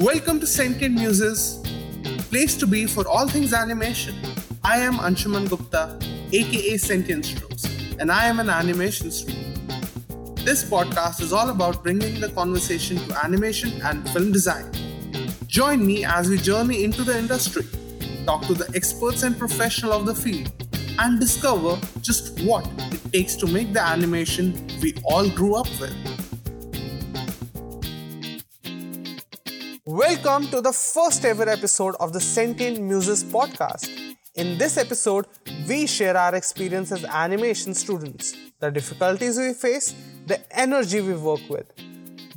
Welcome to Sentient Muses, place to be for all things animation. I am Anshuman Gupta, aka Sentient Strokes, and I am an animation student. This podcast is all about bringing the conversation to animation and film design. Join me as we journey into the industry, talk to the experts and professionals of the field, and discover just what it takes to make the animation we all grew up with. Welcome to the first ever episode of the Sentient Muses podcast. In this episode, we share our experience as animation students, the difficulties we face, the energy we work with.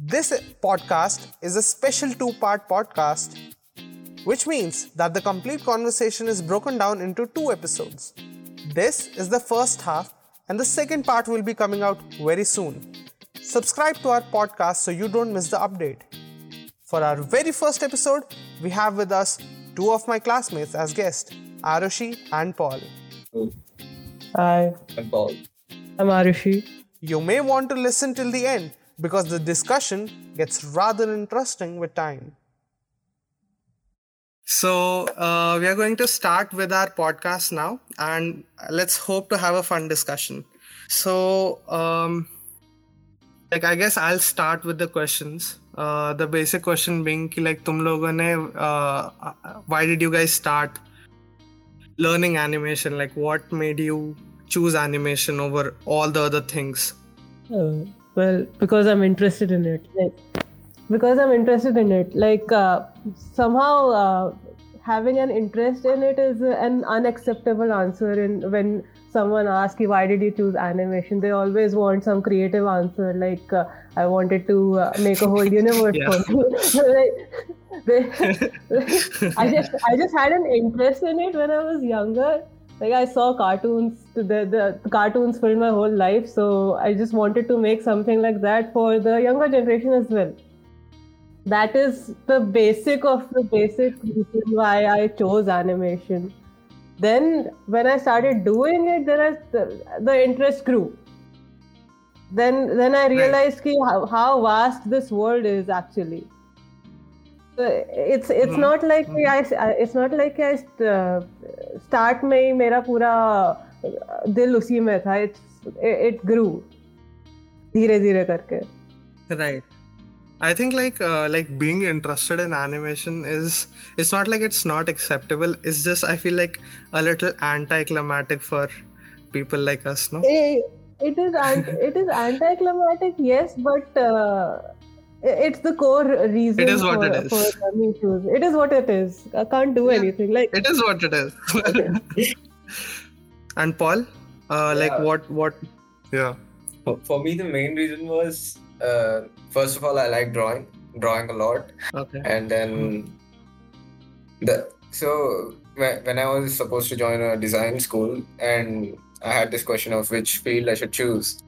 This podcast is a special two part podcast, which means that the complete conversation is broken down into two episodes. This is the first half, and the second part will be coming out very soon. Subscribe to our podcast so you don't miss the update. For our very first episode, we have with us two of my classmates as guests, Arushi and Paul. Hi, I'm Paul. I'm Arushi. You may want to listen till the end because the discussion gets rather interesting with time. So, uh, we are going to start with our podcast now, and let's hope to have a fun discussion. So, um, like, I guess I'll start with the questions. Uh, the basic question being कि like तुम लोगों ने uh, why did you guys start learning animation like what made you choose animation over all the other things Uh, well, because I'm interested in it. Like, because I'm interested in it. Like, uh, somehow uh, having an interest in it is an unacceptable answer. In when someone asks you why did you choose animation, they always want some creative answer. Like, uh, I wanted to uh, make a whole universe Yeah. for you. like, they, I just I just had an interest in it when I was younger. Like I saw cartoons, the, the cartoons filled my whole life, so I just wanted to make something like that for the younger generation as well. That is the basic of the basic reason why I chose animation. Then when I started doing it, then I, the, the interest grew. Then then I realized ki how, how vast this world is actually. So it's it's Mhm. not like कि I it's not like I uh, start में ही मेरा पूरा uh, दिल उसी में था it it grew धीरे धीरे करके right i think like uh, like being interested in animation is it's not like it's not acceptable it's just i feel like a little anticlimactic for people like us no it, it is anti- it is anticlimactic yes but uh, it's the core reason It is what for, it is. for learning shoes. It is what it is. I can't do Yeah. anything. Like it is what it is and paul uh, like Yeah. what what yeah For, for me, the main reason was uh, first of all, I like drawing, drawing a lot, okay. And then the so when when I was supposed to join a design school, and I had this question of which field I should choose,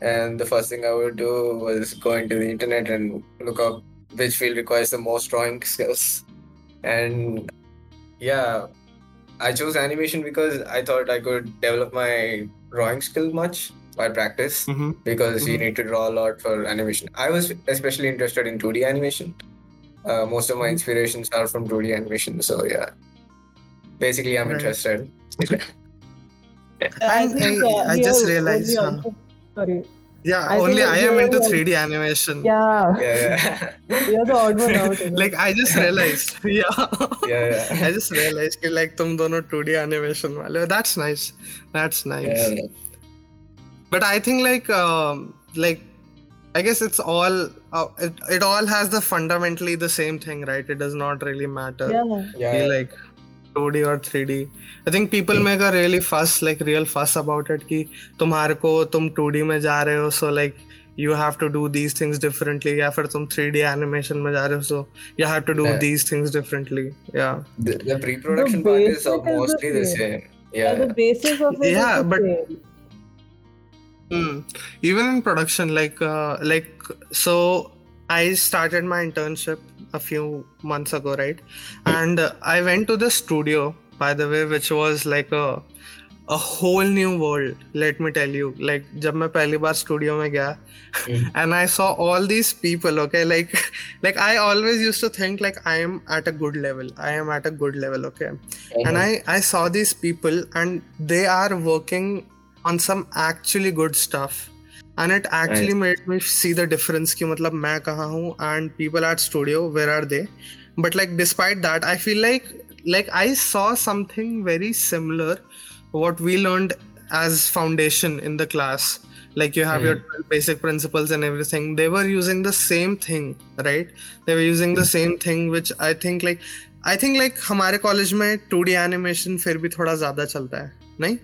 and the first thing I would do was go into the internet and look up which field requires the most drawing skills, and yeah, I chose animation because I thought I could develop my drawing skill much by practice mm-hmm. because you Mhm. need to draw a lot for animation. I was especially interested in 2D animation. Uh, most of my Mhm. inspirations are from 2D animation, so yeah. Basically, I'm Right. interested. I- think, I- uh, I we just are realized, only huh? also- Sorry. yeah I only think i you're am into very- 3d animation Yeah, Yeah, yeah, you're the odd one out. you know. like i just realized yeah yeah, yeah. I just realized कि like तुम दोनों 2D animation वाले हो. That's nice. That's nice. yeah. But I think like um, like I guess it's all uh, it, it all has the fundamentally the same thing, right? It does not really matter. yeah. yeah, Be like 2D or 3D. I think people make a really fuss, like real fuss about it कि तुम्हारे को तुम 2D में जा रहे हो so like you have to do these things differently या फिर तुम 3D animation में जा रहे हो so you have to do Yeah. these things differently. Yeah. The, the pre-production part is basic is the mostly the same. same. Yeah, Yeah, the basis of it is Yeah, the but- same. Hmm. Even in production, like uh, like so, I started my internship a few months ago, right? And uh, I went to the studio, by the way, which was like a a whole new world let me tell you like जब मैं पहली बार studio में गया and I saw all these people okay like like I always used to think like I am at a good level I am at a good level okay and I I saw these people and they are working on some actually good stuff and it actually right. made me see the difference कि मतलब मैं कहाँ हूँ and people at studio where are they but like despite that I feel like like I saw something very similar what we learned as foundation in the class like you have mm. your basic principles and everything they were using the same thing right they were using the same thing which i think like i think like हमारे college में 2D animation फिर भी थोड़ा ज़्यादा चलता है नहीं?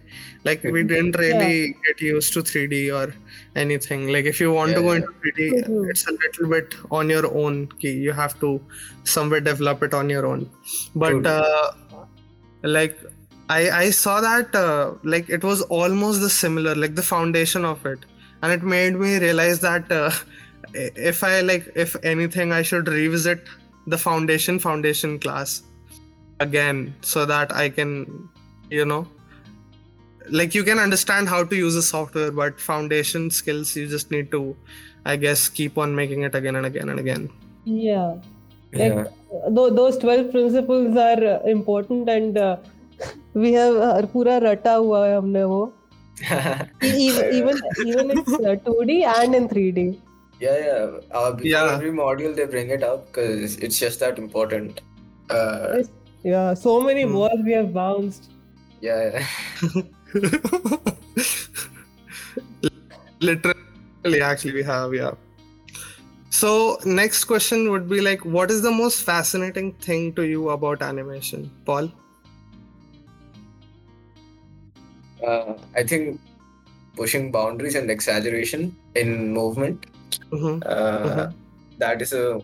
Like we didn't really get used to 3D or anything. Like if you want to go into 3D Mhm. it's a little bit on your own you have to somewhere develop it on your own. But uh, like I I saw that uh, like it was almost the similar like the foundation of it, and it made me realize that uh, if I like if anything I should revisit the foundation foundation class again so that I can you know like you can understand how to use a software but foundation skills you just need to I guess keep on making it again and again and again. Yeah. Yeah. Though those 12 principles are uh, important and uh, we have uh, पूरा रटा हुआ है हमने वो E- even even even it's uh, 2D and in 3D. Yeah, yeah. Uh, before Yeah. every module, they bring it up because it's just that important. Uh, Yeah, so many Hmm. walls we have bounced. yeah, Literally, actually, we have, yeah. So, next question would be like, what is the most fascinating thing to you about animation, Paul? uh, I think pushing boundaries and exaggeration in movement. hmm Uh, Mhm. that is a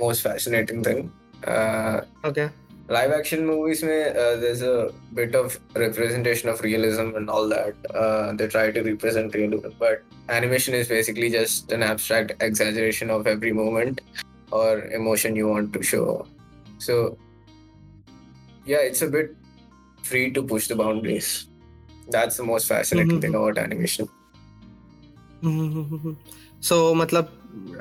most fascinating thing. Uh, Okay. Live action movies mein, uh, there's a bit of representation of realism and all that. Uh, they try to represent realism but animation is basically just an abstract exaggeration of every moment or emotion you want to show. So yeah it's a bit free to push the boundaries. That's the most fascinating thing about animation. Mhm. So, matlab,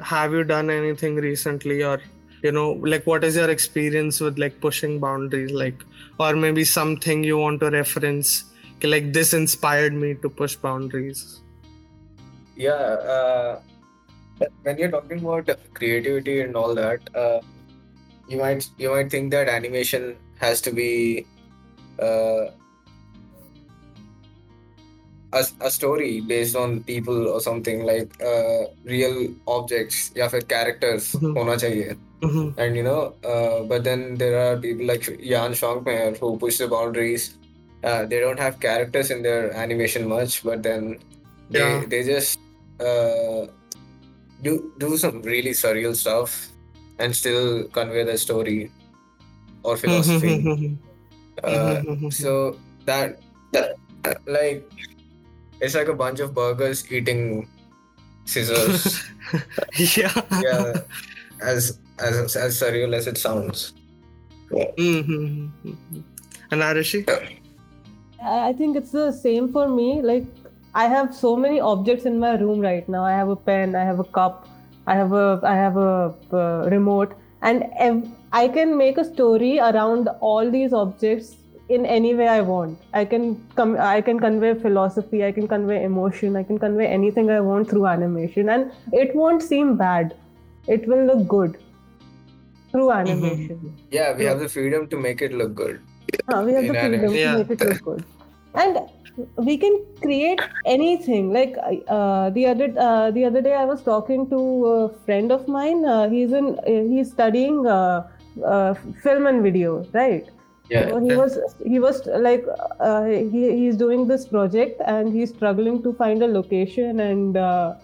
have you done anything recently, or you know, like, what is your experience with like pushing boundaries, like, or maybe something you want to reference, like this inspired me to push boundaries. yeah uh, when you're talking about creativity and all that uh, you might you might think that animation has to be uh, a, a story based on people or something like uh, real objects या for characters mm-hmm. होना चाहिए। mm-hmm. And you know uh, but then there are people like Jan Švankmajer who push the boundaries. Uh, they don't have characters in their animation much but then they, yeah. they just uh, do do some really surreal stuff and still convey the story or mm-hmm. philosophy. Mm-hmm. Uh, so that, that like it's like a bunch of burgers eating scissors yeah. yeah as as as surreal as it sounds Mhm. And Arushi? I I think it's the same for me. Like I have so many objects in my room right now. I have a pen, I have a cup, I have a I have a uh, remote, and ev- I can make a story around all these objects in any way I want. I can come. I can convey philosophy. I can convey emotion. I can convey anything I want through animation, and it won't seem bad. It will look good through animation. yeah we have the freedom to make it look good Huh, we have In the freedom anime. to Yeah. make it look good, and we can create anything. Like uh, the other uh, the other day, I was talking to a friend of mine. Uh, he's in uh, he's studying uh, uh, film and video, right? Yeah So he was he was like uh, he, he's doing this project and he's struggling to find a location and uh,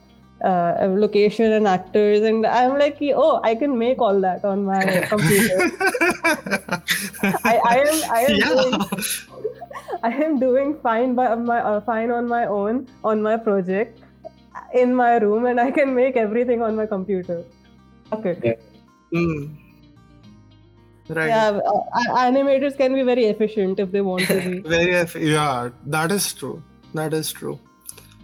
uh, a location and actors and I'm like oh I can make all that on my computer. I, I am I am doing. I am doing fine by my uh, fine on my own on my project in my room and I can make everything on my computer. Okay. Yeah. Mm. Right. Yeah, uh, animators can be very efficient if they want to be. very eff- yeah that is true. That is true.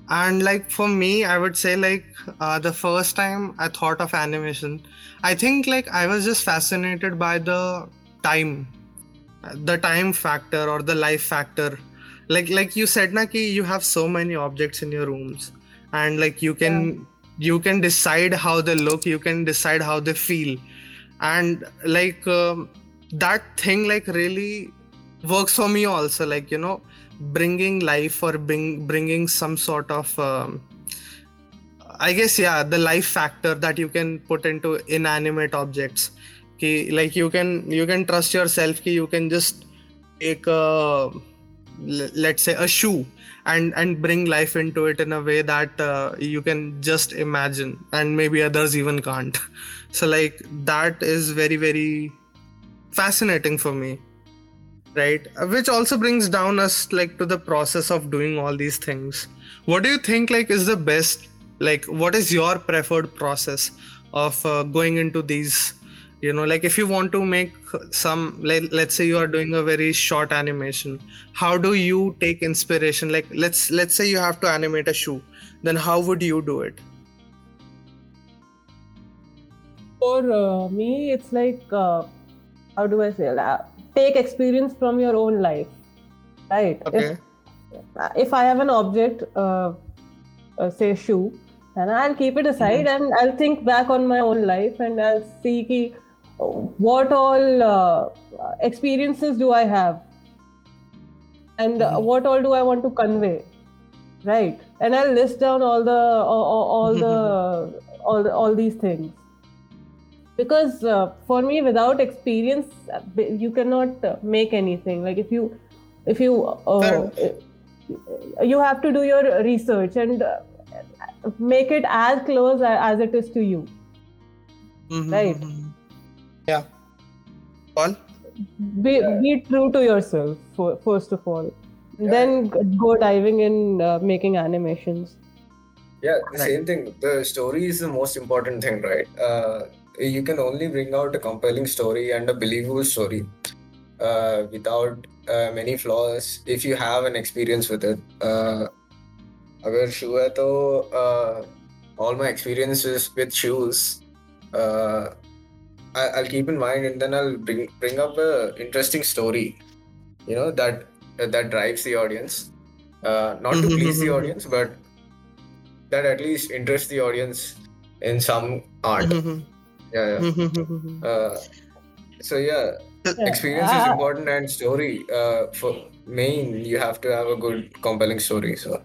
And like for me i would say like uh, the first time i thought of animation i think like i was just fascinated by the time the time factor or the life factor. Like like you said na ki you have so many objects in your rooms and like you can you can decide how they look you can decide how they feel and like um, that thing like really works for me also like you know bringing life or bring, bringing some sort of um, i guess yeah the life factor that you can put into inanimate objects. Ki, like you can you can trust yourself ki you can just take a let's say a shoe and and bring life into it in a way that uh, you can just imagine and maybe others even can't so like that is very very fascinating for me right? Which also brings down us like to the process of doing all these things. What do you think like is the best like what is your preferred process of uh, going into these you know like if you want to make some like, let's say you are doing a very short animation how do you take inspiration? Like let's let's say you have to animate a shoe then how would you do it For uh, me, it's like uh, how do I say that? Take experience from your own life, right? okay If if I have an object, uh, uh, say shoe, and I'll keep it aside and I'll think back on my own life and I'll see ki, what all uh, experiences do I have, and uh, what all do I want to convey, right? And I'll list down all the all, all- all the all the, all these things because uh, for me without experience uh, you cannot uh, make anything like if you if you uh, you have to do your research and uh, make it as close as it is to you Mhm, Right. mhm. yeah paul be, be true to yourself for, first of all then go diving in uh, making animations Yeah, the Right. same thing. The story is the most important thing, right? Uh, you can only bring out a compelling story and a believable story uh, without uh, many flaws if you have an experience with it. Uh, अगर शू है तो uh, all my experiences with shoes uh, I, I'll keep in mind and then I'll bring bring up a interesting story you know that that drives the audience uh, not to please the audience but that at least interests the audience in some art Mhm, yeah, yeah. mhm, mhm. Uh, so yeah Yeah. experience is Ah. important and story uh, for main you have to have a good compelling story so.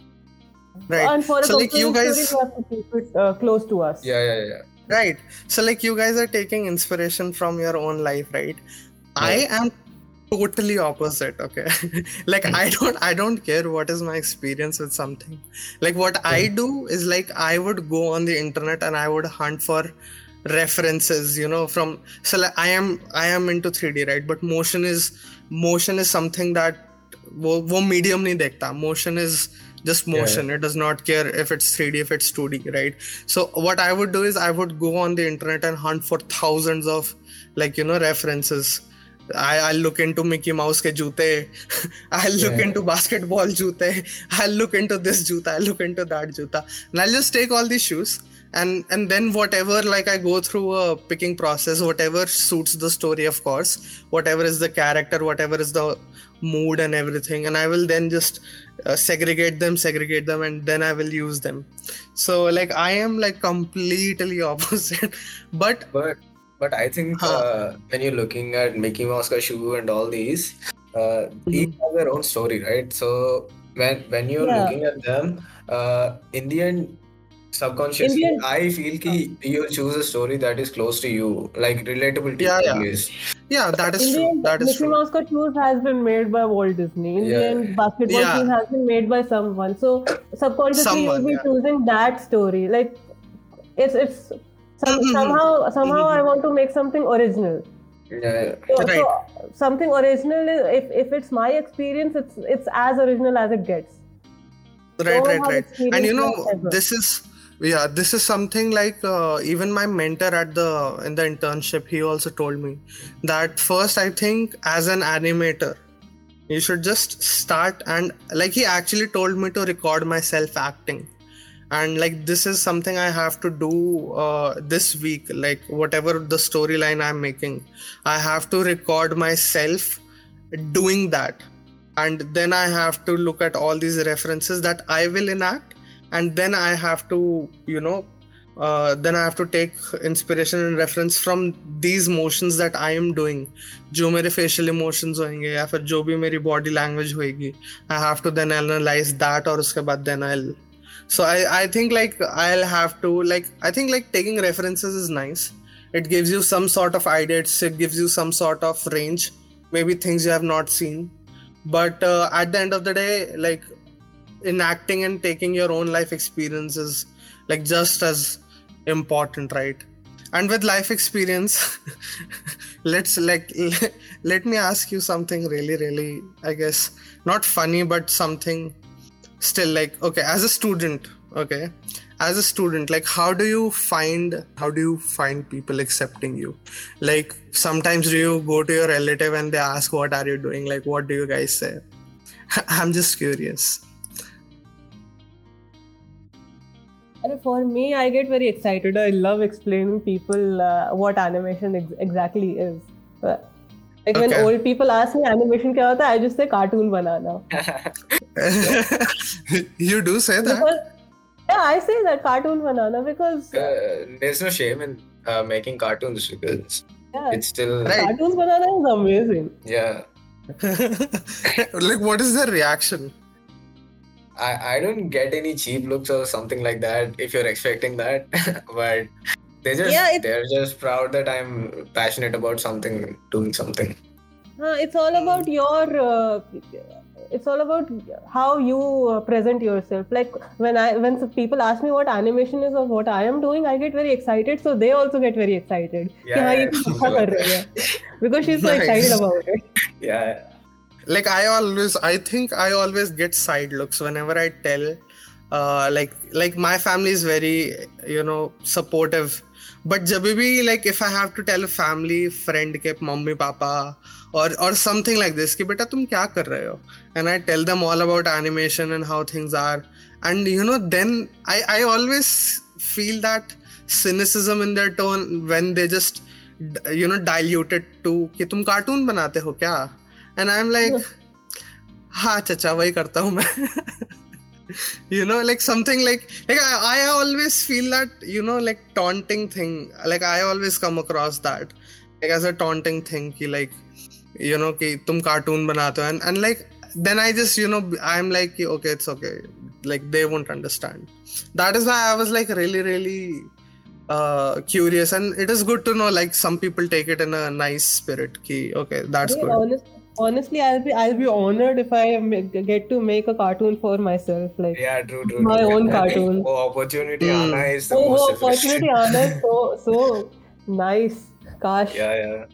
Right. And for so like you guys story, we have to keep it uh, close to us. Yeah yeah yeah. Right. So like you guys are taking inspiration from your own life right? I am totally opposite okay? Like i don't i don't care what is my experience with something. Like what i do is like i would go on the internet and i would hunt for references you know from so like i am i am into 3d right but motion is motion is something that वो वो medium नहीं देखता motion is just Yeah, motion it does not care if it's 3d if it's 2d right so what i would do is i would go on the internet and hunt for thousands of like you know references I, I'll look into Mickey Mouse ke jute. I'll look Yeah. into basketball jute. I'll look into this juta. I'll look into that juta. And I'll just take all these shoes and and then whatever like I go through a picking process, whatever suits the story, of course, whatever is the character, whatever is the mood and everything, and I will then just uh, segregate them, segregate them, and then I will use them. So like I am like completely opposite, but but but I think Huh. uh, when you're looking at Mickey Mouse ka shoe and all these, uh, each have their own story, right? So when when you're Yeah. looking at them, uh, in the end, subconsciously, In the I feel ki you'll choose a story that is close to you, like relatable to Yeah, you. yeah. yeah, that is in the true. That is Mickey true. Mouse ka shoes has been made by Walt Disney. In the Yeah. basketball Yeah. shoes has been made by someone. So subconsciously, Someone, you'll be yeah. choosing that story. Like it's it's some, Mhm. somehow somehow Mhm. I want to make something original. Yeah, So, Right. so something original is if if it's my experience, it's it's as original as it gets. right all right have right and you know this is yeah this is something like uh, even my mentor at the in the internship he also told me that first i think as an animator you should just start and like he actually told me to record myself acting. And like this is something i have to do uh, this week like whatever the storyline i'm making i have to record myself doing that. And then i have to look at all these references that i will enact and then i have to you know uh, then I have to take inspiration and reference from these motions that I am doing जो मेरे facial emotions होंगे या फिर जो भी मेरी body language होएगी I have to then analyze that और उसके बाद then I'll so I, I think like I'll have to like I think like taking references is nice it gives you some sort of idea it gives you some sort of range maybe things you have not seen but uh, at the end of the day like enacting and taking your own life experiences like just as important right? And with life experience let's like let me ask you something really really i guess not funny but something still like okay as a student okay? As a student like how do you find how do you find people accepting you? Like sometimes do you go to your relative and they ask what are you doing? Like what do you guys say? I'm just curious for me, I get very excited. I love explaining people uh, what animation ex- exactly is. Uh, like okay. when old people ask me animation kya hota, I just say cartoon banana. you do say that? Because, yeah, I say that cartoon banana because uh, there's no shame in uh, making cartoons because yeah, it's still right. cartoons banana is amazing. Yeah. like, what is the reaction? I, I don't get any cheap looks or something like that if you're expecting that. but they just yeah, they're just proud that I'm passionate about something, doing something. Uh, it's all about your. Uh, it's all about how you uh, present yourself. Like when I when people ask me what animation is or what I am doing, I get very excited. So they also get very excited. Yeah, yeah. because she's so excited about it. Yeah like i always i think i always get side looks whenever i tell uh, like like my family is very you know supportive but jabbi like if i have to tell a family friend ke mummy papa or or something like this ki beta tum kya kar rahe ho and i tell them all about animation and how things are and you know then i i always feel that cynicism in their tone when they just you know dilute it to कि तुम cartoon बनाते हो क्या and I am like हाँ चचा वही करता हूँ मैं you know like something like like I, I always feel that you know like taunting thing like I always come across that like as a taunting thing ki like you know कि तुम cartoon बनाते हो and and like then I just you know I'm like okay it's okay like they won't understand that is why I was like really really uh, curious and it is good to know like some people take it in a nice spirit ki okay that's yeah, good. honest, honestly i'll be i'll be honored if i get to make a cartoon for myself like yeah true true my true. own cartoon. oh opportunity mm. Anna is the oh, most opportunity Anna is so so nice. Gosh. Yeah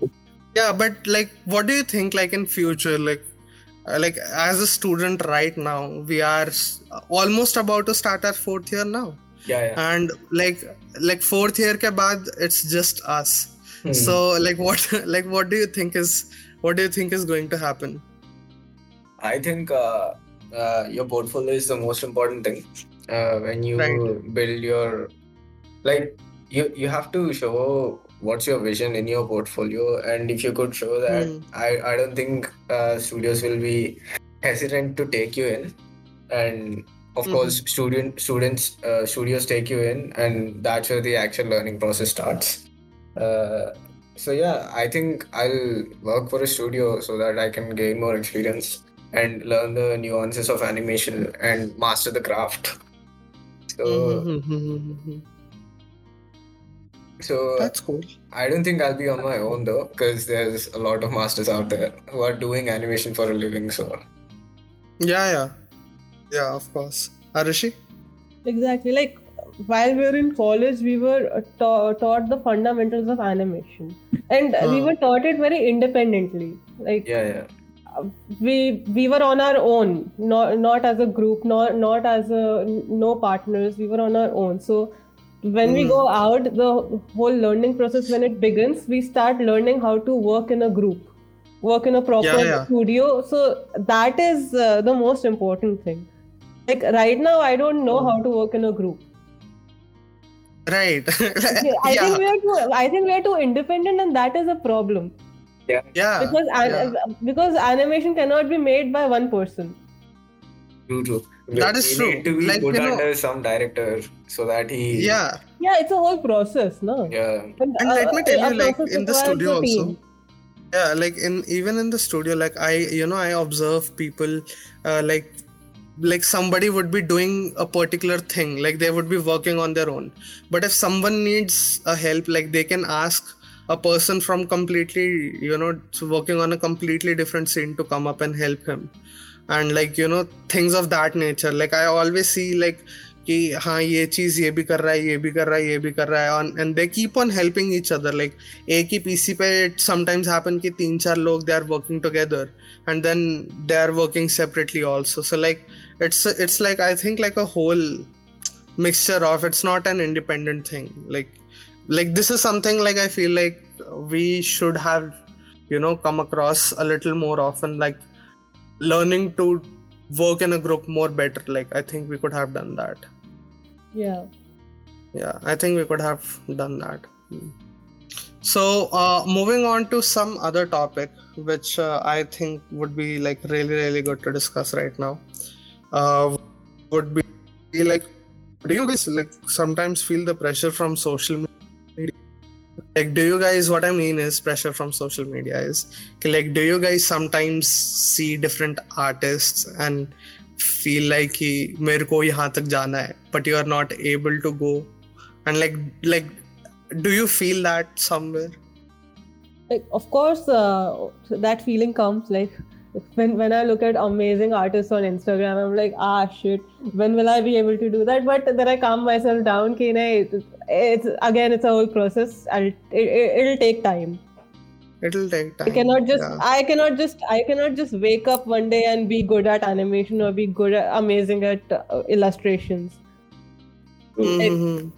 yeah. Yeah but like what do you think like in future like uh, like as a student right now we are almost about to start our fourth year now yeah, and like like fourth year ke baad it's just us Hmm. So like what like what do you think is what do you think is going to happen? I think uh, uh, your portfolio is the most important thing uh, when you right. build your like you you have to show what's your vision in your portfolio and if you could show that mm. I, I don't think uh, studios will be hesitant to take you in and of mm-hmm. course student students uh, studios take you in and that's where the actual learning process starts uh, so yeah, I think I'll work for a studio so that I can gain more experience and learn the nuances of animation and master the craft. So, mm-hmm. so that's cool. I don't think I'll be on my own though, because there's a lot of masters out there who are doing animation for a living. So, yeah, yeah, yeah, of course. Arushi? Exactly. Like while we were in college, we were uh, ta- taught the fundamentals of animation, and we were taught it very independently. Like yeah, yeah. we we were on our own, not not as a group, not not as a no partners. We were on our own. So when we Mm. go out, the whole learning process when it begins, we start learning how to work in a group, work in a proper Yeah, yeah. studio. So that is uh, the most important thing. Like right now, I don't know how to work in a group. Right. I yeah. think we are too. I think we are too independent, and that is a problem. Yeah. yeah. because an- yeah. because animation cannot be made by one person True, true. That We- is we true. To be Like, put you know- under some director so that he. Yeah. yeah it's a whole process no Yeah. and, And let me tell you, like, in the studio a also, yeah like in even in the studio like i you know i observe people uh, like like somebody would be doing a particular thing like they would be working on their own but if someone needs a help like they can ask a person from completely you know working on a completely different scene to come up and help him and like you know things of that nature like i always see like कि हाँ ये चीज ये भी कर रहा है ये भी कर रहा है ये भी कर रहा है and they keep on helping each other like एक ही पीसी पे समटाइम्स हैपन कि तीन चार लोग they are working together and then they are working separately also so like it's it's like i think like a whole mixture of it's not an independent thing. Like like this is something like i feel like we should have you know come across a little more often like learning to work in a group more better. Like i think we could have done that. Yeah. Yeah i think we could have done that. So uh, moving on to some other topic which uh, i think would be like really really good to discuss right now uh, would be like do you guys like sometimes feel the pressure from social media like do you guys what i mean is pressure from social media is like do you guys sometimes see different artists and feel like कि मेरे को यहाँ तक जाना है but you are not able to go and like like do you feel that somewhere like of course uh, that feeling comes like when when i look at amazing artists on instagram i'm like ah shit when will i be able to do that but then i calm myself down ki, it's, it's again it's a whole process it, it, it'll take time it'll take time I cannot just yeah. I cannot just I cannot just wake up one day and be good at animation or be good at amazing at uh, illustrations. Mhm.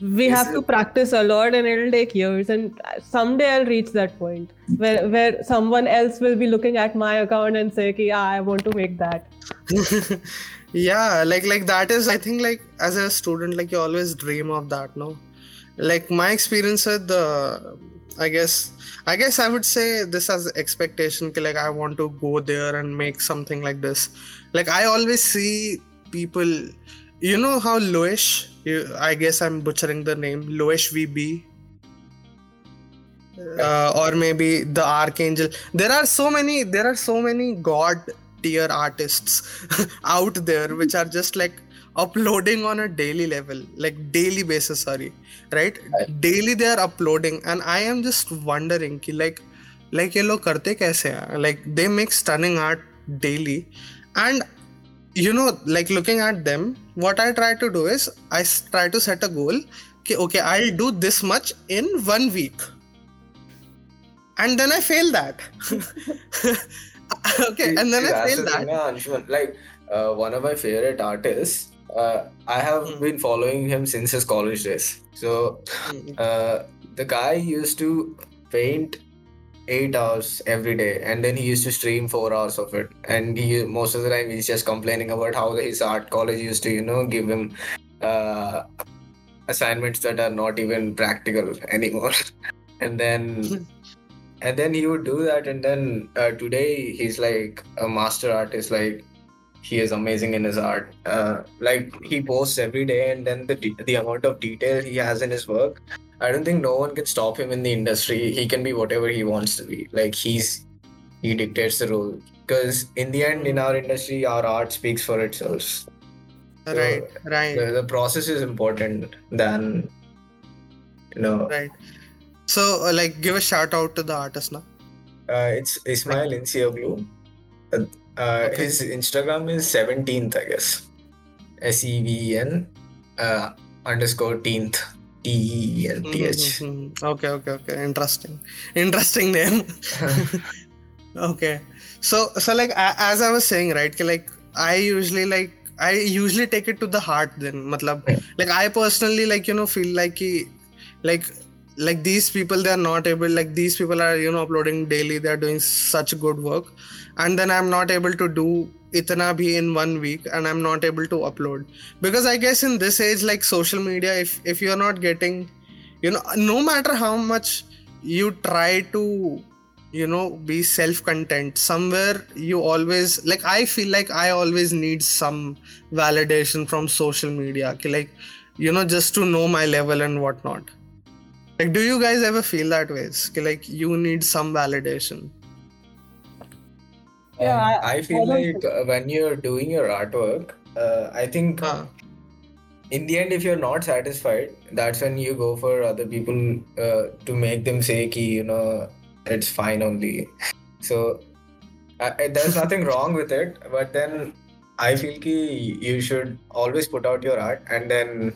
We Yes, have to practice a lot and it'll take years and someday I'll reach that point where where someone else will be looking at my account and say ki, yeah, I want to make that. yeah like like that is i think like as a student like you always dream of that no? Like my experience with the i guess i guess i would say this as expectation like i want to go there and make something like this. Like i always see people you know how loish you, i guess i'm butchering the name loish vb uh, or maybe the archangel there are so many there are so many god tier artists out there which are just like uploading on a daily level like daily basis sorry right Right. daily they are uploading and i am just wondering ki like like ये लोग करते कैसे हैं like they make stunning art daily and you know like looking at them what i try to do is i try to set a goal okay, okay i'll do this much in one week and then i fail that okay and then i fail that Anshuman. Like uh, one of my favorite artists, uh, I have Hmm. been following him since his college days. So uh, the guy used to paint eight hours every day, and then he used to stream four hours of it. And he most of the time he's just complaining about how his art college used to, you know, give him uh, assignments that are not even practical anymore. and then and then he would do that and then uh, today he's like a master artist like he is amazing in his art uh, like he posts every day and then the de- the amount of detail he has in his work I don't think no one can stop him in the industry. He can be whatever he wants to be. Like he's he dictates the role. Because in the end, in our industry, our art speaks for itself. right, so, right. The, the, process is important than you know. Right. So, uh, like, give a shout out to the artist now. Uh, it's Ismail right. Inceoglu. Uh, uh, okay. His Instagram is 17th, I guess. S E V E N uh, underscore 10th. T-E-L-T-H. Okay, okay, okay. Interesting. Interesting name. okay. So, so like as I was saying, right? Like I usually like I usually take it to the heart. Then, matlab, like I personally like you know feel like like like these people they are not able like these people are you know uploading daily they are doing such good work. And then i'm not able to do itna bhi in one week and i'm not able to upload. Because i guess in this age like social media if if you're not getting you know no matter how much you try to you know be self content somewhere you always like i feel like i always need some validation from social media like you know just to know my level and whatnot like do you guys ever feel that way like you need some validation yeah i, I feel I like uh, when you're doing your artwork uh, i think uh. in the end if you're not satisfied that's when you go for other people uh, to make them say ki you know it's fine only. So uh, there's nothing wrong with it, but then I feel ki you should always put out your art and then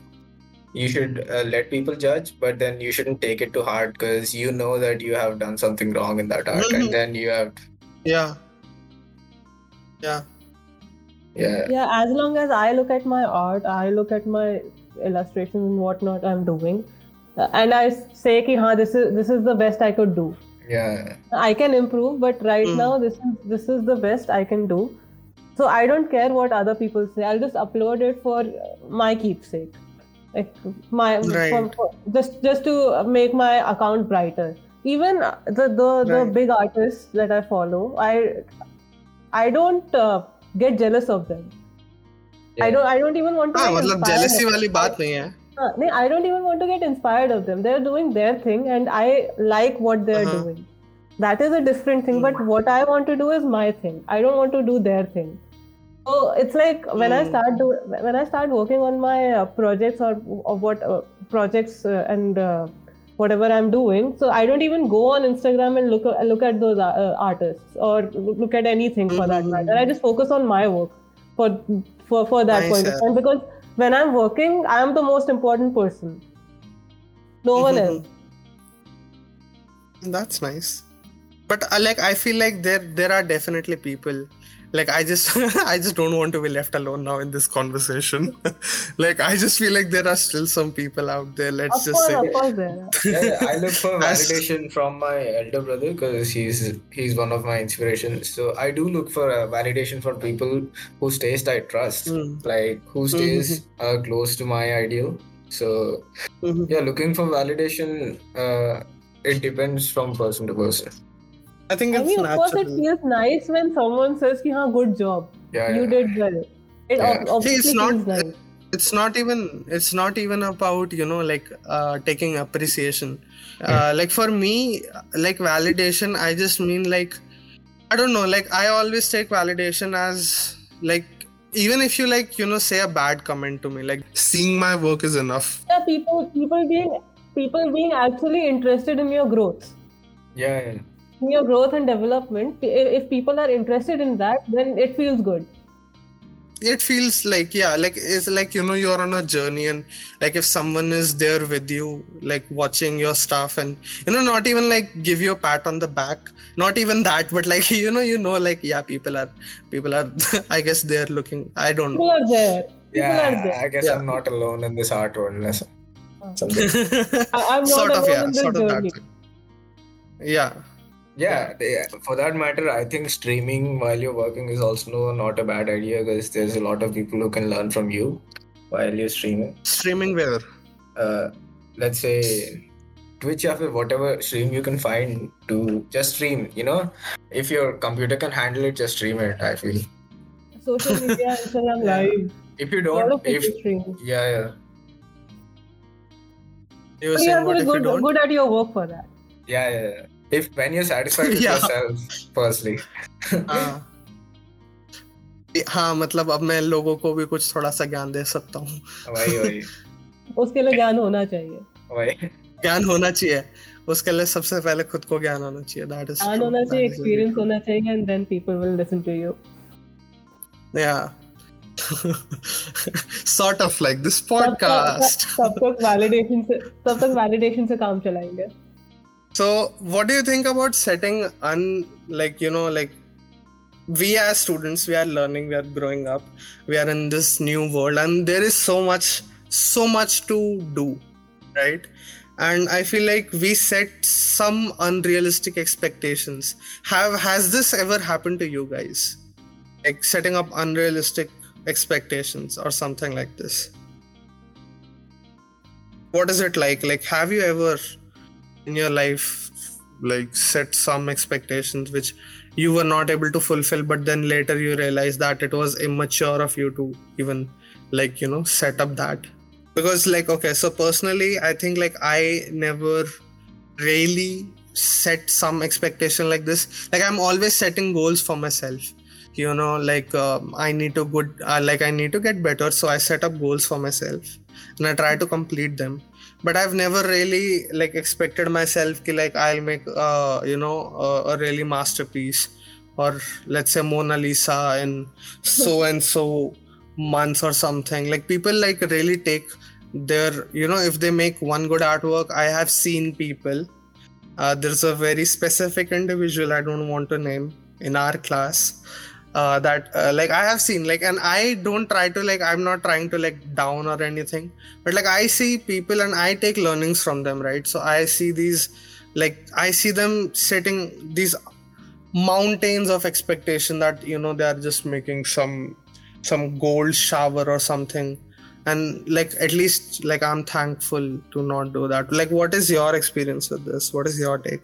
you should uh, let people judge, but then you shouldn't take it to heart because you know that you have done something wrong in that art, and then you have. Yeah. Yeah. Yeah. Yeah. As long as I look at my art, I look at my illustrations and whatnot I'm doing, uh, and I say ki, ha, this is this is the best I could do yeah i can improve but right mm. now this is this is the best i can do so i don't care what other people say i'll just upload it for my keepsake like my right. for, for, just just to make my account brighter even the the, the big artists that i follow i i don't uh, get jealous of them yeah. i don't i don't even want to हाँ, मतलब jealousy वाली बात नहीं है I don't even want to get inspired of them. They're doing their thing, and I like what they're uh-huh. doing. That is a different thing. But what I want to do is my thing. I don't want to do their thing. So it's like when I hmm. start do when I start working on my uh, projects or, or what uh, projects uh, and uh, whatever I'm doing. So I don't even go on Instagram and look look at those uh, artists or look at anything for mm-hmm. that matter. I just focus on my work for for for that nice, point of time because when I'm working, I'm the most important person. No one mm-hmm. else. That's nice. But uh, like I feel like there there are definitely people like i just i just don't want to be left alone now in this conversation. Like i just feel like there are still some people out there. Let's of just course, say of course there yeah, i look for validation from my elder brother because he's he's one of my inspirations so i do look for a validation for people whose taste i trust. Mm. like whose taste mm-hmm. are close to my ideal. So mm-hmm. yeah looking for validation uh, it depends from person to person I think I mean, of course, it feels nice when someone says, "Ki, good job, yeah, you yeah. did well." It yeah. obviously it's not, feels nice. It's not even. It's not even about you know like uh, taking appreciation. Uh, like for me, like validation, I just mean like I don't know. Like I always take validation as like even if you like you know say a bad comment to me, like seeing my work is enough. Yeah, people people being people being actually interested in your growth. Yeah. yeah your growth and development if people are interested in that then it feels good it feels like yeah like it's like you know you're on a journey and like if someone is there with you like watching your stuff and you know not even like give you a pat on the back not even that but like you know you know like yeah people are people are i guess they're looking i don't know people are there people yeah are there. i guess yeah. i'm not alone in this art world unless oh. I, am not sort alone of yeah in this sort journey. of that yeah yeah, they, for that matter, I think streaming while you're working is also not a bad idea because there's a lot of people who can learn from you while you're streaming. Streaming where? Uh, let's say Twitch or whatever stream you can find to just stream. You know, if your computer can handle it, just stream it. I feel. Social media, Instagram Live. If you don't, if stream. yeah, yeah. You were saying what if good, you don't? good at your work for that. Yeah, yeah. yeah if when you're satisfied with yeah. yourself firstly. हाँ। हाँ मतलब अब मैं लोगों को भी कुछ थोड़ा सा ज्ञान दे सकता हूँ। वही वही। उसके लिए ज्ञान होना चाहिए। वही। ज्ञान होना चाहिए। उसके लिए सबसे पहले खुद को ज्ञान होना चाहिए। दैट इज़ ज्ञान होना चाहिए एक्सपीरियंस होना चाहिए and then people will listen to you या sort of like this podcast. तब तक वैलिडेशन से तब तक वैलिडेशन से काम चलाएँगे। So, what do you think about setting un like you know like we as students we are learning we are growing up we are in this new world and there is so much so much to do right? And i feel like we set some unrealistic expectations. Have has this ever happened to you guys? Like setting up unrealistic expectations or something like this? What is it like? Like have you ever in your life like set some expectations which you were not able to fulfill but then later you realize that it was immature of you to even like you know set up that. Because like okay so personally i think like i never really set some expectation like this. Like i'm always setting goals for myself. You know like um, i need to good uh, like i need to get better so i set up goals for myself and i try to complete them but i've never really like expected myself ki, like i'll make uh, you know a, a really masterpiece. Or let's say mona lisa in so and so months or something. Like people like really take their you know if they make one good artwork i have seen people. Uh, there's a very specific individual i don't want to name in our class uh, that uh, like i have seen like and i don't try to like i'm not trying to like down or anything but like i see people and i take learnings from them right? So i see these like i see them setting these mountains of expectation that you know they are just making some some gold shower or something. And like at least like i'm thankful to not do that. Like what is your experience with this? What is your take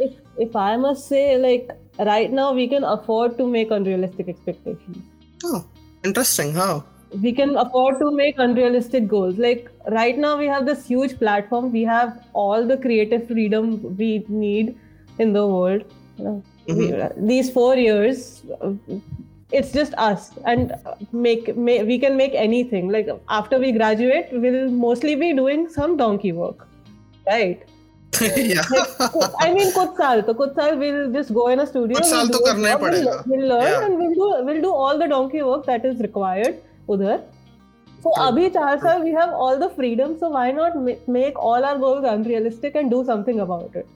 if if i must say like right now we can afford to make unrealistic expectations. Oh interesting how we can afford to make unrealistic goals. Like right now we have this huge platform. We have all the creative freedom we need in the world. You know, mm-hmm. these four years it's just us. And make, make we can make anything. Like after we graduate we'll mostly be doing some donkey work. Right yeah. I mean, Kotsal. So Kotsal will just go in a studio. Kotsal to karna padega. We'll, learn yeah. and we'll do, we'll do all the donkey work that is required. Udhar. So True. abhi Chahar we have all the freedom. So why not make all our goals unrealistic and do something about it?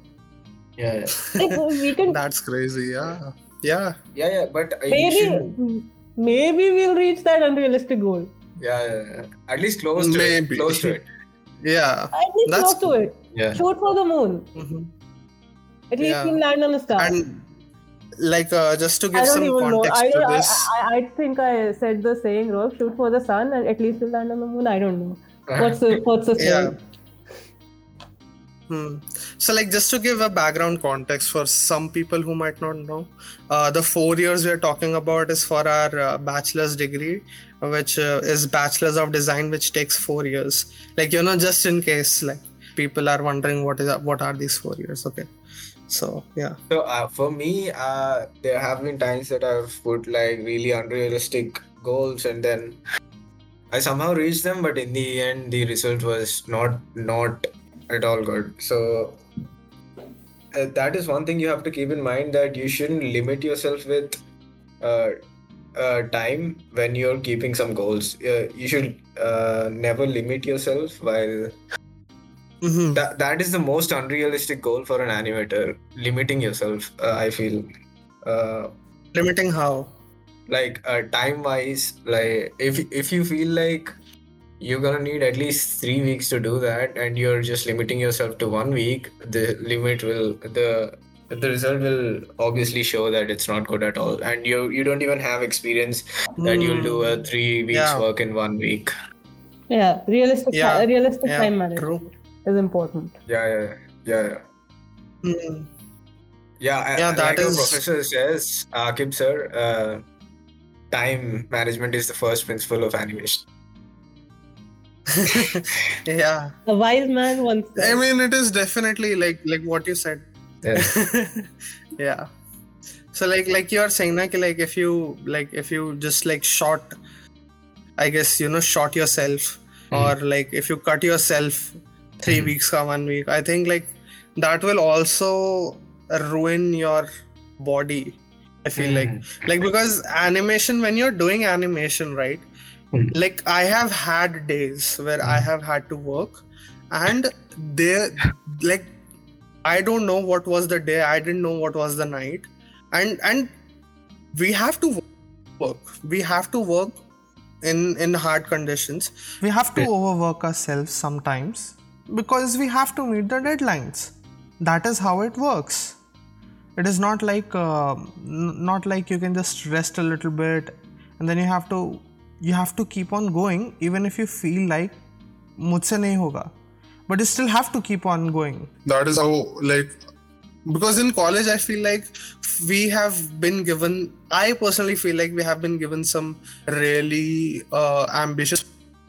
Yeah. yeah. we can. That's crazy. Yeah. Yeah. Yeah, yeah. But maybe maybe we'll reach that unrealistic goal. Yeah, yeah, yeah. At least close maybe. to it. Close to it yeah at least That's close to cool. it Yeah. shoot for the moon Mhm. at least Yeah. we'll land on a star and like uh, just to give some context I, to don't, I, this I, I think I said the saying wrong. Shoot for the sun, and at least we'll land on the moon. I don't know. What's the what's the yeah saying? Hmm. So, like, just to give a background context for some people who might not know, uh, the four years we're talking about is for our uh, bachelor's degree, which uh, is bachelor's of design, which takes four years. Like, you know, just in case, like, people are wondering what is what are these four years? Okay, so yeah, So uh, for me, uh, there have been times that I've put like really unrealistic goals, and then I somehow reached them, but in the end, the result was not not at all good. So uh, that is one thing you have to keep in mind that you shouldn't limit yourself with uh, uh, time when you're keeping some goals. Uh, you should uh, never limit yourself while Mhm. that that is the most unrealistic goal for an animator limiting yourself uh, i feel uh, limiting how? like uh, time wise like if if you feel like you're gonna need at least three weeks to do that and you're just limiting yourself to one week the limit will the the result will obviously show that it's not good at all and you you don't even have experience that you'll do a Hmm. three weeks Yeah. work in one week Yeah, realistic. Yeah, ti- realistic yeah, time management is important. yeah yeah yeah, yeah. Hmm. Yeah, I- Yeah, I- that like our is- professor says, Akib sir, uh, time management is the first principle of animation. yeah, A wise man once I mean, it is definitely like like what you said. Yeah. yeah so like like you are saying na, ki, like if you like if you just like shot i guess you know shot yourself or like if you cut yourself 3 Mhm. weeks or one week i think like that will also ruin your body i feel like like because animation when you're doing animation right. Like i have had days where i have had to work and there like I don't know what was the day. I didn't know what was the night, and and we have to work. We have to work in in hard conditions. We have to overwork ourselves sometimes because we have to meet the deadlines. That is how it works. It is not like uh, n- not like you can just rest a little bit and then you have to you have to keep on going even if you feel like मुझसे नहीं होगा but you still have to keep on going that is how like because in college i feel like we have been given i personally feel like we have been given some really uh, ambitious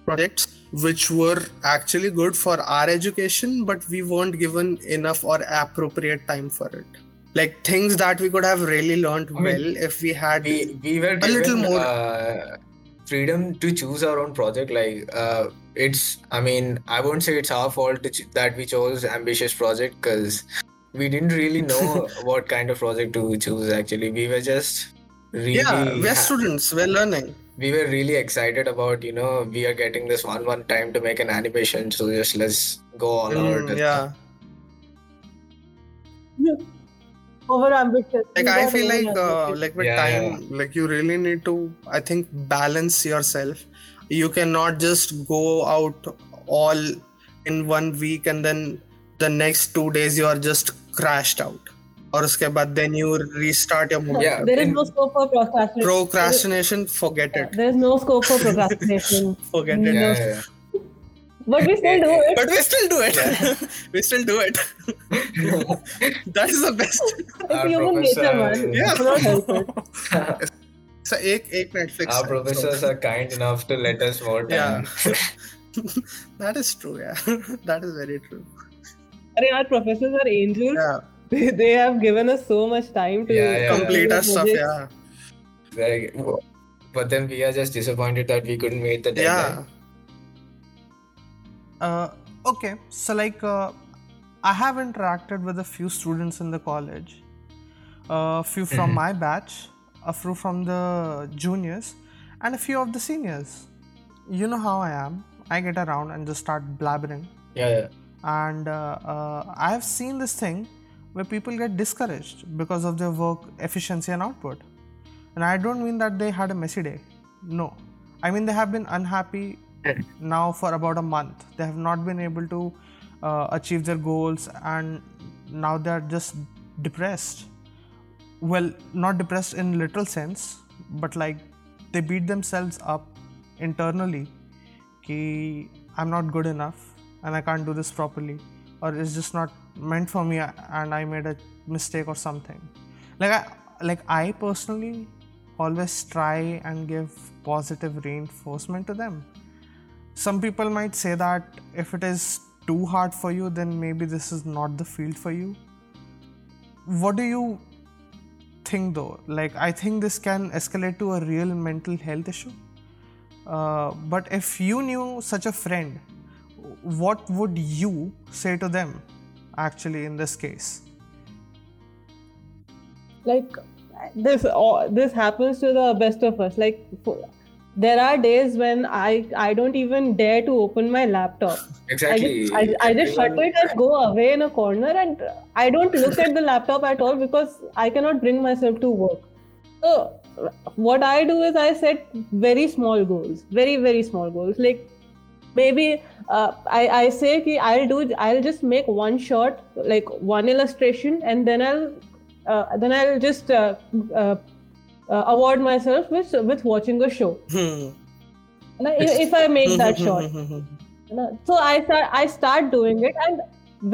projects which were actually good for our education but we weren't given enough or appropriate time for it like things that we could have really learned I mean, well if we had we, we were a little given, more uh, freedom to choose our own project like uh, it's i mean i won't say it's our fault to ch- that we chose ambitious project because we didn't really know what kind of project to choose actually. We were just really yeah we're ha- students we're learning. we were really excited about you know we are getting this one one time to make an animation so just let's go all out. Mm, with yeah over ambitious. like i feel like uh, like with Yeah, time like you really need to i think balance yourself. You cannot just go out all in one week and then the next two days you are just crashed out. Or uske baad then you restart your movie yeah there is in- no scope for procrastination. procrastination forget it. There is no scope for procrastination. forget it. yeah, yeah, But we still do it. but we still do it we still do it that is the best It's human nature, man. Yeah. You help it. so ek ek netflix our professors so- are kind enough to let us more time Yeah. that is true yeah that is very true Arey, our professors are angels. yeah They, they have given us so much time to Yeah, yeah, complete do our stuff projects. yeah Like, but then we are just disappointed that we couldn't meet the deadline. yeah Uh, okay, so like uh, I have interacted with a few students in the college, a few from my batch, a few from the juniors, and a few of the seniors. You know how I am. I get around and just start blabbering, Yeah, yeah. and uh, uh, I have seen this thing where people get discouraged because of their work efficiency and output. And I don't mean that they had a messy day. No, I mean they have been unhappy now for about a month. They have not been able to uh, achieve their goals, and now they are just depressed. Well, not depressed in literal sense, but like they beat themselves up internally. Ki I'm not good enough, and I can't do this properly, or it's just not meant for me, and I made a mistake or something. Like I, like I personally always try and give positive reinforcement to them some people might say that if it is too hard for you then maybe this is not the field for you. What do you think though? Like i think this can escalate to a real mental health issue. Uh, but if you knew such a friend what would you say to them actually in this case? Like this all this happens to the best of us. Like there are days when i i don't even dare to open my laptop I Exactly. just, I, I just shut it and go away in a corner and I don't look at the laptop at all because I cannot bring myself to work. So what I do is I set very small goals, very very small goals. Like maybe uh, I I say ki I'll do I'll just make one shot, like one illustration, and then I'll uh, then I'll just uh, uh, uh, award myself with with watching a show. Hmm. Like, if if I make that shot. You know, so I start I start doing it and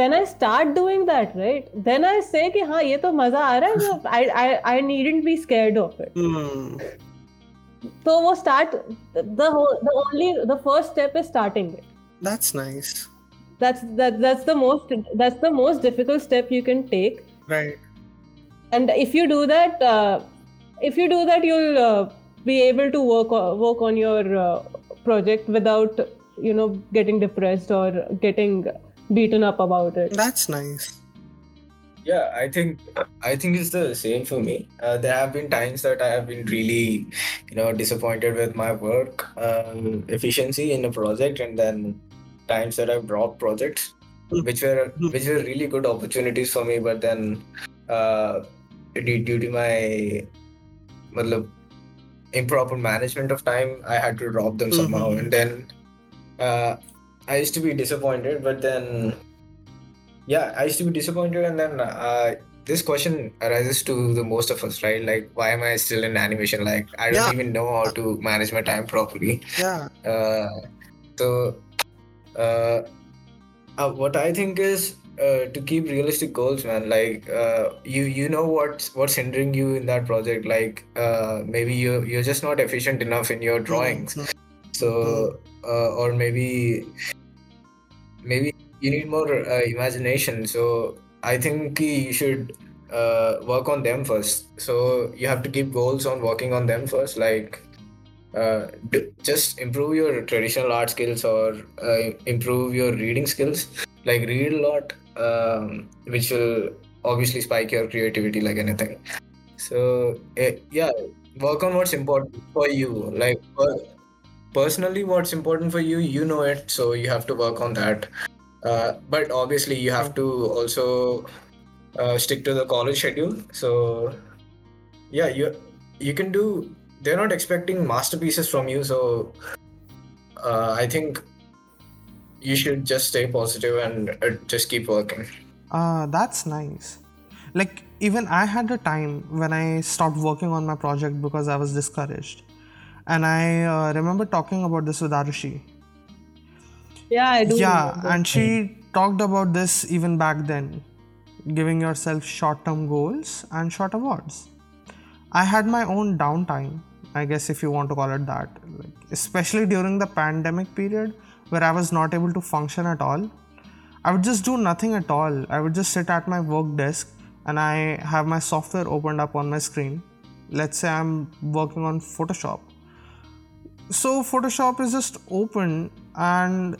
when I start doing that right then I say कि हाँ ये तो मजा आ रहा है तो I I I needn't be scared of it Hmm. so वो start the whole the only the first step is starting it That's nice. that's that that's the most that's the most difficult step you can take Right. and if you do that uh, if you do that you'll uh, be able to work work on your uh, project without you know getting depressed or getting beaten up about it That's nice. Yeah, I think I think it's the same for me. Uh, there have been times that I have been really, you know, disappointed with my work um, efficiency in a project, and then times that I've dropped projects. which were which were really good opportunities for me. But then, uh, due, due to my matlab, improper management of time, I had to drop them somehow. Mhm. And then, uh, I used to be disappointed. But then, yeah, I used to be disappointed. And then, uh, this question arises to the most of us, right? Like, why am I still in animation? Like, I don't Yeah. even know how to manage my time properly. Yeah. Uh, so, what I think is uh, to keep realistic goals, man. Like, uh, you you know what's what's hindering you in that project. Like, uh, maybe you you're just not efficient enough in your drawings. Mhm. So, uh, or maybe maybe you need more uh, imagination. So, I think you should uh, work on them first. So you have to keep goals on working on them first. Like uh, d- just improve your traditional art skills or uh, improve your reading skills like read a lot um, which will obviously spike your creativity like anything. So eh, yeah work on what's important for you. Like per- personally what's important for you you know it so you have to work on that. Uh, but obviously you have to also uh, stick to the college schedule. So yeah you you can do they're not expecting masterpieces from you so uh, i think you should just stay positive and uh, just keep working Uh, that's nice. Like, even I had a time when I stopped working on my project because I was discouraged. And I uh, remember talking about this with Arushi. Yeah, I do. Yeah, remember. and she talked about this even back then giving yourself short term goals and short awards. I had my own downtime, I guess, if you want to call it that, like, especially during the pandemic period where I was not able to function at all. I would just do nothing at all. I would just sit at my work desk and I have my software opened up on my screen. Let's say I'm working on Photoshop. So, Photoshop is just open and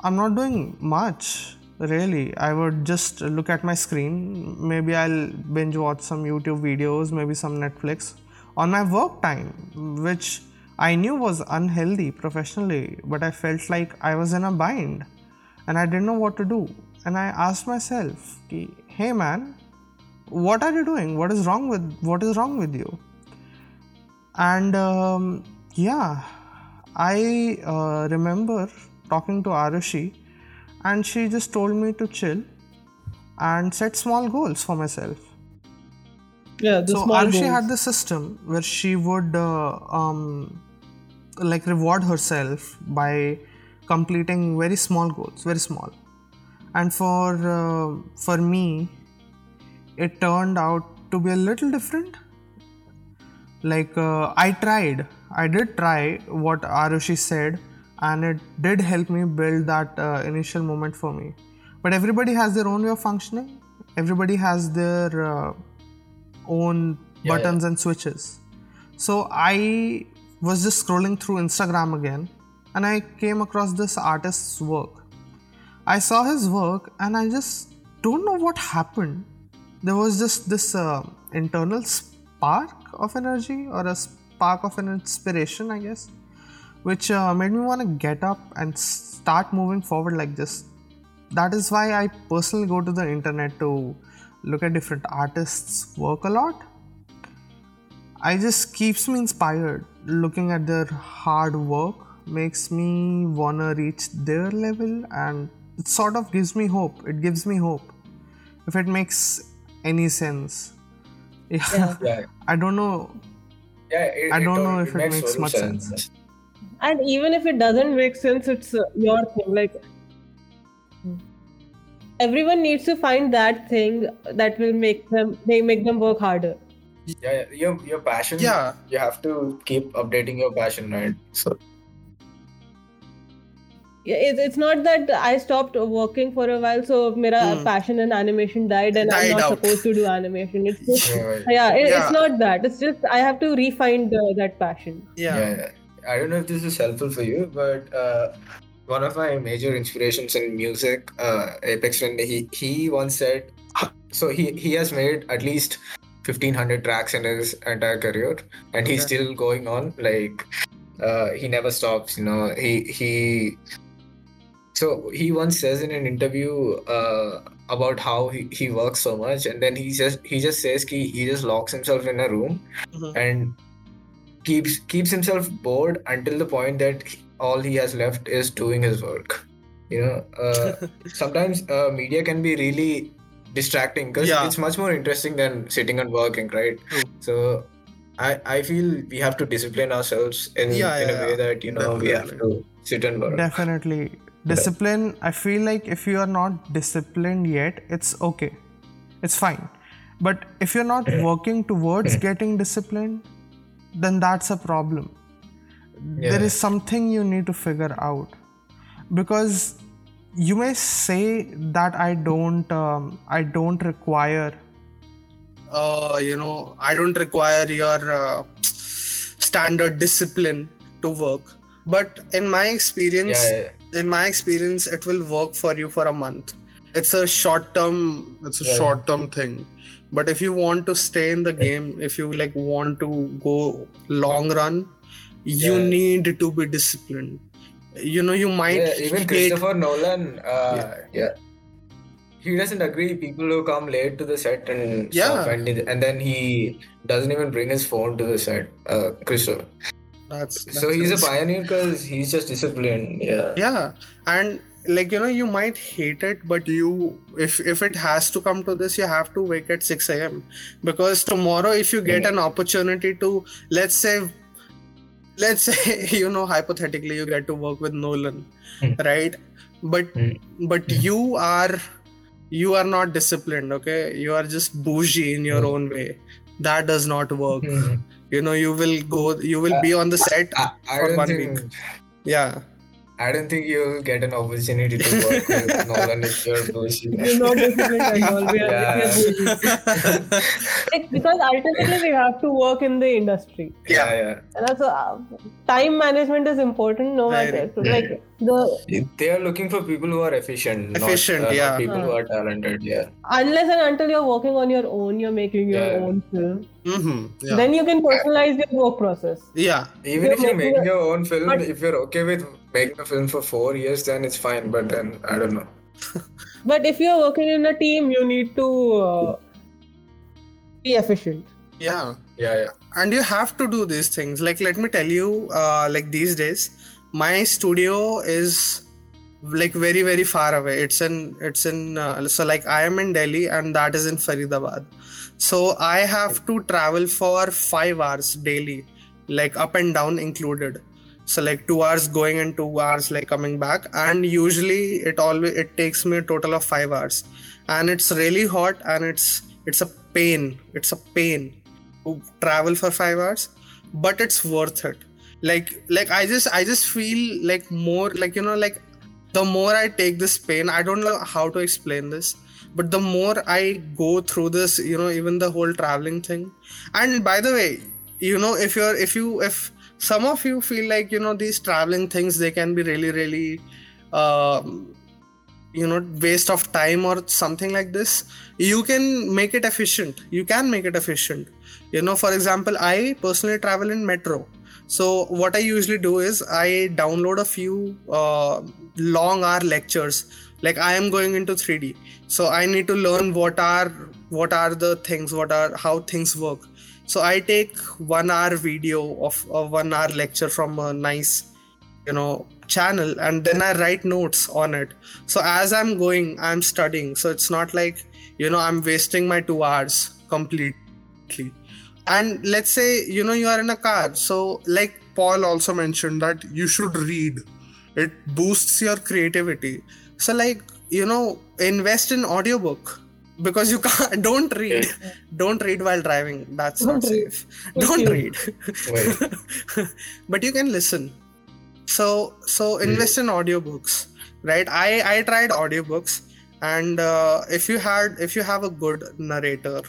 I'm not doing much really. I would just look at my screen. Maybe I'll binge watch some YouTube videos, maybe some Netflix on my work time, which I knew was unhealthy professionally, but I felt like I was in a bind and I didn't know what to do. And I asked myself, "Hey man, what are you doing? What is wrong with what is wrong with you?" And um, yeah, I uh, remember talking to Arushi, and she just told me to chill and set small goals for myself. yeah, the so small Arushi goals. had the system where she would uh, um, like reward herself by completing very small goals, very small. And for uh, for me, it turned out to be a little different. Like uh, I tried, I did try what Arushi said, and it did help me build that uh, initial moment for me. But everybody has their own way of functioning. Everybody has their uh, own Yeah, buttons and switches. So I was just scrolling through Instagram again and I came across this artist's work. I saw his work and I just don't know what happened. There was just this uh, internal spark of energy or a spark of an inspiration, I guess, which uh, made me want to get up and start moving forward like this. That is why I personally go to the internet to look at different artists' work a lot. I just keeps me inspired. Looking at their hard work makes me wanna reach their level, and it sort of gives me hope. It gives me hope, if it makes any sense. Yeah, Yeah. yeah I don't know. yeah it, I don't know tot- if it makes total much sense. and even if it doesn't make sense it's uh, your thing like everyone needs to find that thing that will make them they make them work harder yeah, yeah your, your passion Yeah. you have to keep updating your passion right so Yeah, it's, it's not that i stopped working for a while so mera Hmm. passion in animation died and i'm not out. supposed to do animation it's just yeah, right. yeah, it, Yeah. it's not that it's just i have to refine the, that passion Yeah. yeah, yeah. I don't know if this is helpful for you, but uh, one of my major inspirations in music, uh, Aphex Twin, he he once said, so he he has made at least fifteen hundred tracks in his entire career, and he's still going on. Like uh, he never stops. You know, he he so he once says in an interview uh, about how he, he works so much and then he just he just says he, he just locks himself in a room Mhm. and keeps keeps himself bored until the point that he- all he has left is doing his work you know uh, sometimes uh, media can be really distracting because Yeah. it's much more interesting than sitting and working right True. so I, I feel we have to discipline ourselves in, Yeah, in yeah, a way that you know we have to sit and work Definitely. Discipline, I feel like if you are not disciplined yet, it's okay. It's fine. But if you're not working towards getting disciplined, then that's a problem. There is something you need to figure out. Because you may say that I don't um, I don't require uh, you know, I don't require your uh, standard discipline to work. But in my experience, yeah, yeah. in my experience, it will work for you for a month. It's a short term. It's a Yeah. short term thing. But if you want to stay in the game, if you like want to go long run, you Yeah. need to be disciplined. You know, you might Yeah, even Christopher Nolan, uh, yeah. he doesn't agree people who come late to the set and Yeah. stuff, and, and then he doesn't even bring his phone to the set. Uh, Christopher. That's, so that's he's a pioneer because he's just disciplined. Yeah. yeah and like you know you might hate it but you if if it has to come to this you have to wake at 6 a.m because tomorrow if you get an opportunity to let's say let's say you know hypothetically you get to work with nolan Hmm. right but Hmm. but you are you are not disciplined okay you are just bougie in your Hmm. own way that does not work Mhm. you know you will go you will be on the set I, I For one think week. yeah I don't think you'll get an opportunity to work with Nolan if you're bullshit. We're not disciplined at all. We are, Yeah. we are because ultimately we have to work in the industry. Yeah, yeah. And also, uh, time management is important no Right. matter. Like the They are looking for people who are efficient, Efficient, not, uh, yeah. not people who Uh. are talented. Yeah. unless and until you're working on your own, you're making your Yeah. own film. Hmm yeah Then you can personalize your work process. yeah Even You're if you're making making your own film, but- if you're okay with making a film for four years, then it's fine. But then I don't know. But if you're working in a team, you need to uh, be efficient. yeah Yeah, yeah. and you have to do these things like let me tell you uh, like these days my studio is like very very far away it's in it's in uh, so like i am in delhi and that is in faridabad so i have to travel for 5 hours daily like up and down included. So like 2 hours going and 2 hours like coming back. And usually it always it takes me a total of 5 hours. And it's really hot and it's it's a pain. It's a pain to travel for 5 hours but it's worth it. Like like i just i just feel like more like you know like the more i take this pain i don't know how to explain this but the more i go through this you know even the whole traveling thing. And by the way you know if you're if you if some of you feel like you know these traveling things they can be really really um, you know waste of time or something like this you can make it efficient. You can make it efficient. You know for example i personally travel in metro. So what i usually do is i download a few uh, long hour lectures like i am going into 3d so i need to learn what are what are the things what are how things work. So i take one hour video of a one hour lecture from a nice you know channel and then i write notes on it. So as i'm going i'm studying. So it's not like you know i'm wasting my two hours completely. And let's say you know you are in a car. So like paul also mentioned that you should read. It boosts your creativity so like you know invest in audiobook because you can't don't read. Don't read while driving. That's not Don't read. safe. Thank don't you. read. But you can listen. So so invest in audiobooks right? I i tried audiobooks and uh, if you had if you have a good narrator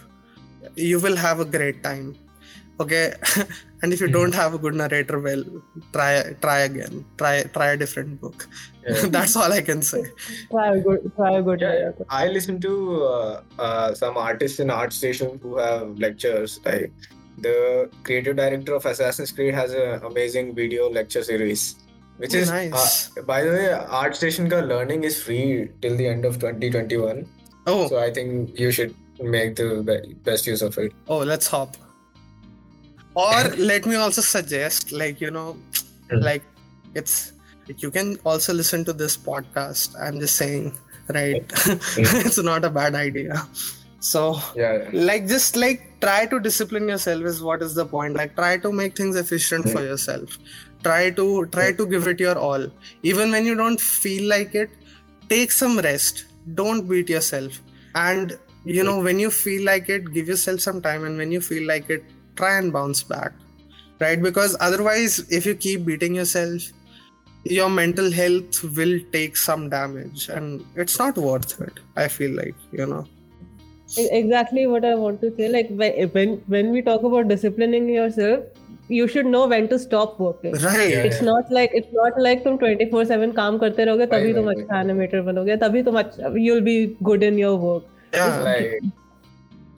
you will have a great time. Okay and if you don't have a good narrator well try try again try try a different book Yeah. that's all i can say Try a good, try a good. Yeah, I listen to uh, uh, some artists in ArtStation who have lectures. Like the creative director of Assassin's Creed has an amazing video lecture series. which Oh, is nice. uh, by the way, ArtStation ka learning is free till the end of 2021. Oh, So I think you should make the best use of it. oh, let's hop. Or let me also suggest, like you know, like it's you can also listen to this podcast. I'm just saying, right? it's not a bad idea. So Yeah. yeah. like just like try to discipline yourself is what is the point like try to make things efficient for yourself try to try to give it your all even when you don't feel like it take some rest don't beat yourself and you know when you feel like it give yourself some time and when you feel like it try and bounce back right because otherwise if you keep beating yourself your mental health will take some damage and it's not worth it i feel like you know E- exactly what i want to say like whe- when when we talk about disciplining yourself you should know when to stop working right Yeah. it's not like it's not like तुम 24/7 काम करते रहोगे तभी Right, तुम right, अच्छा animator बनोगे तभी तुम अच्छा you'll be good in your work yeah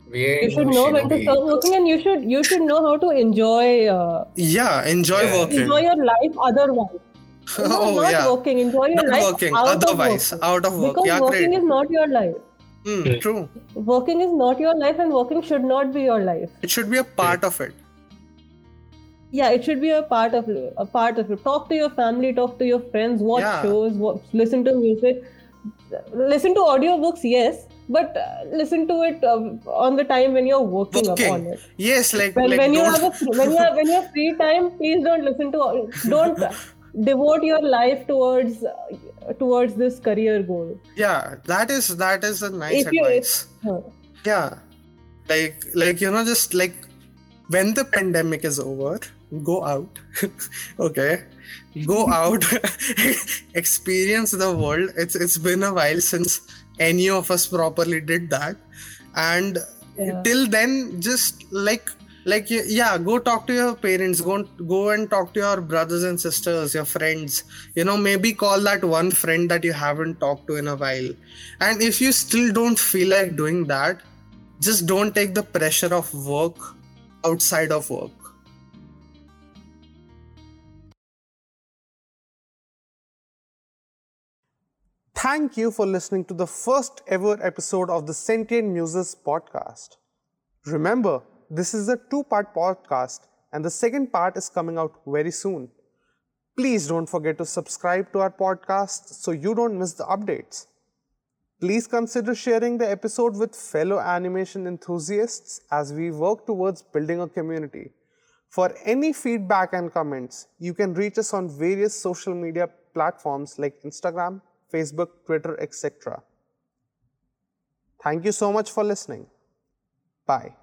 like we you should know when to stop working and you should you should know how to enjoy uh, Yeah, enjoy Yeah. working. enjoy your life otherwise no, oh not yeah, working enjoy your not life working. out Otherwise, of work. out of work. because yeah, working great. is not your life Hmm, true. working is not your life and working should not be your life It should be a part of it. yeah it should be a part of a part of it talk to your family talk to your friends watch Yeah. shows watch, listen to music listen to audiobooks yes but uh, listen to it um, on the time when you're working, Working. upon it Yes, like when, like when you have a when you have, when you have free time please don't listen to don't devote your life towards uh, towards this career goal yeah, that is that is a nice If you- advice. Huh. Yeah, like like you know, just like when the pandemic is over, go out. okay, go out, experience the world. It's it's been a while since any of us properly did that, and Yeah. till then, just like like yeah go talk to your parents. Go go and talk to your brothers and sisters your friends. You know maybe call that one friend that you haven't talked to in a while. And if you still don't feel like doing that just don't take the pressure of work outside of work Thank you for listening to the first ever episode of the Sentient Muses podcast. Remember, this is a two part podcast, and the second part is coming out very soon. Please don't forget to subscribe to our podcast so you don't miss the updates. Please consider sharing the episode with fellow animation enthusiasts as we work towards building a community. For any feedback and comments, you can reach us on various social media platforms like Instagram, Facebook, Twitter, etc. Thank you so much for listening. Bye.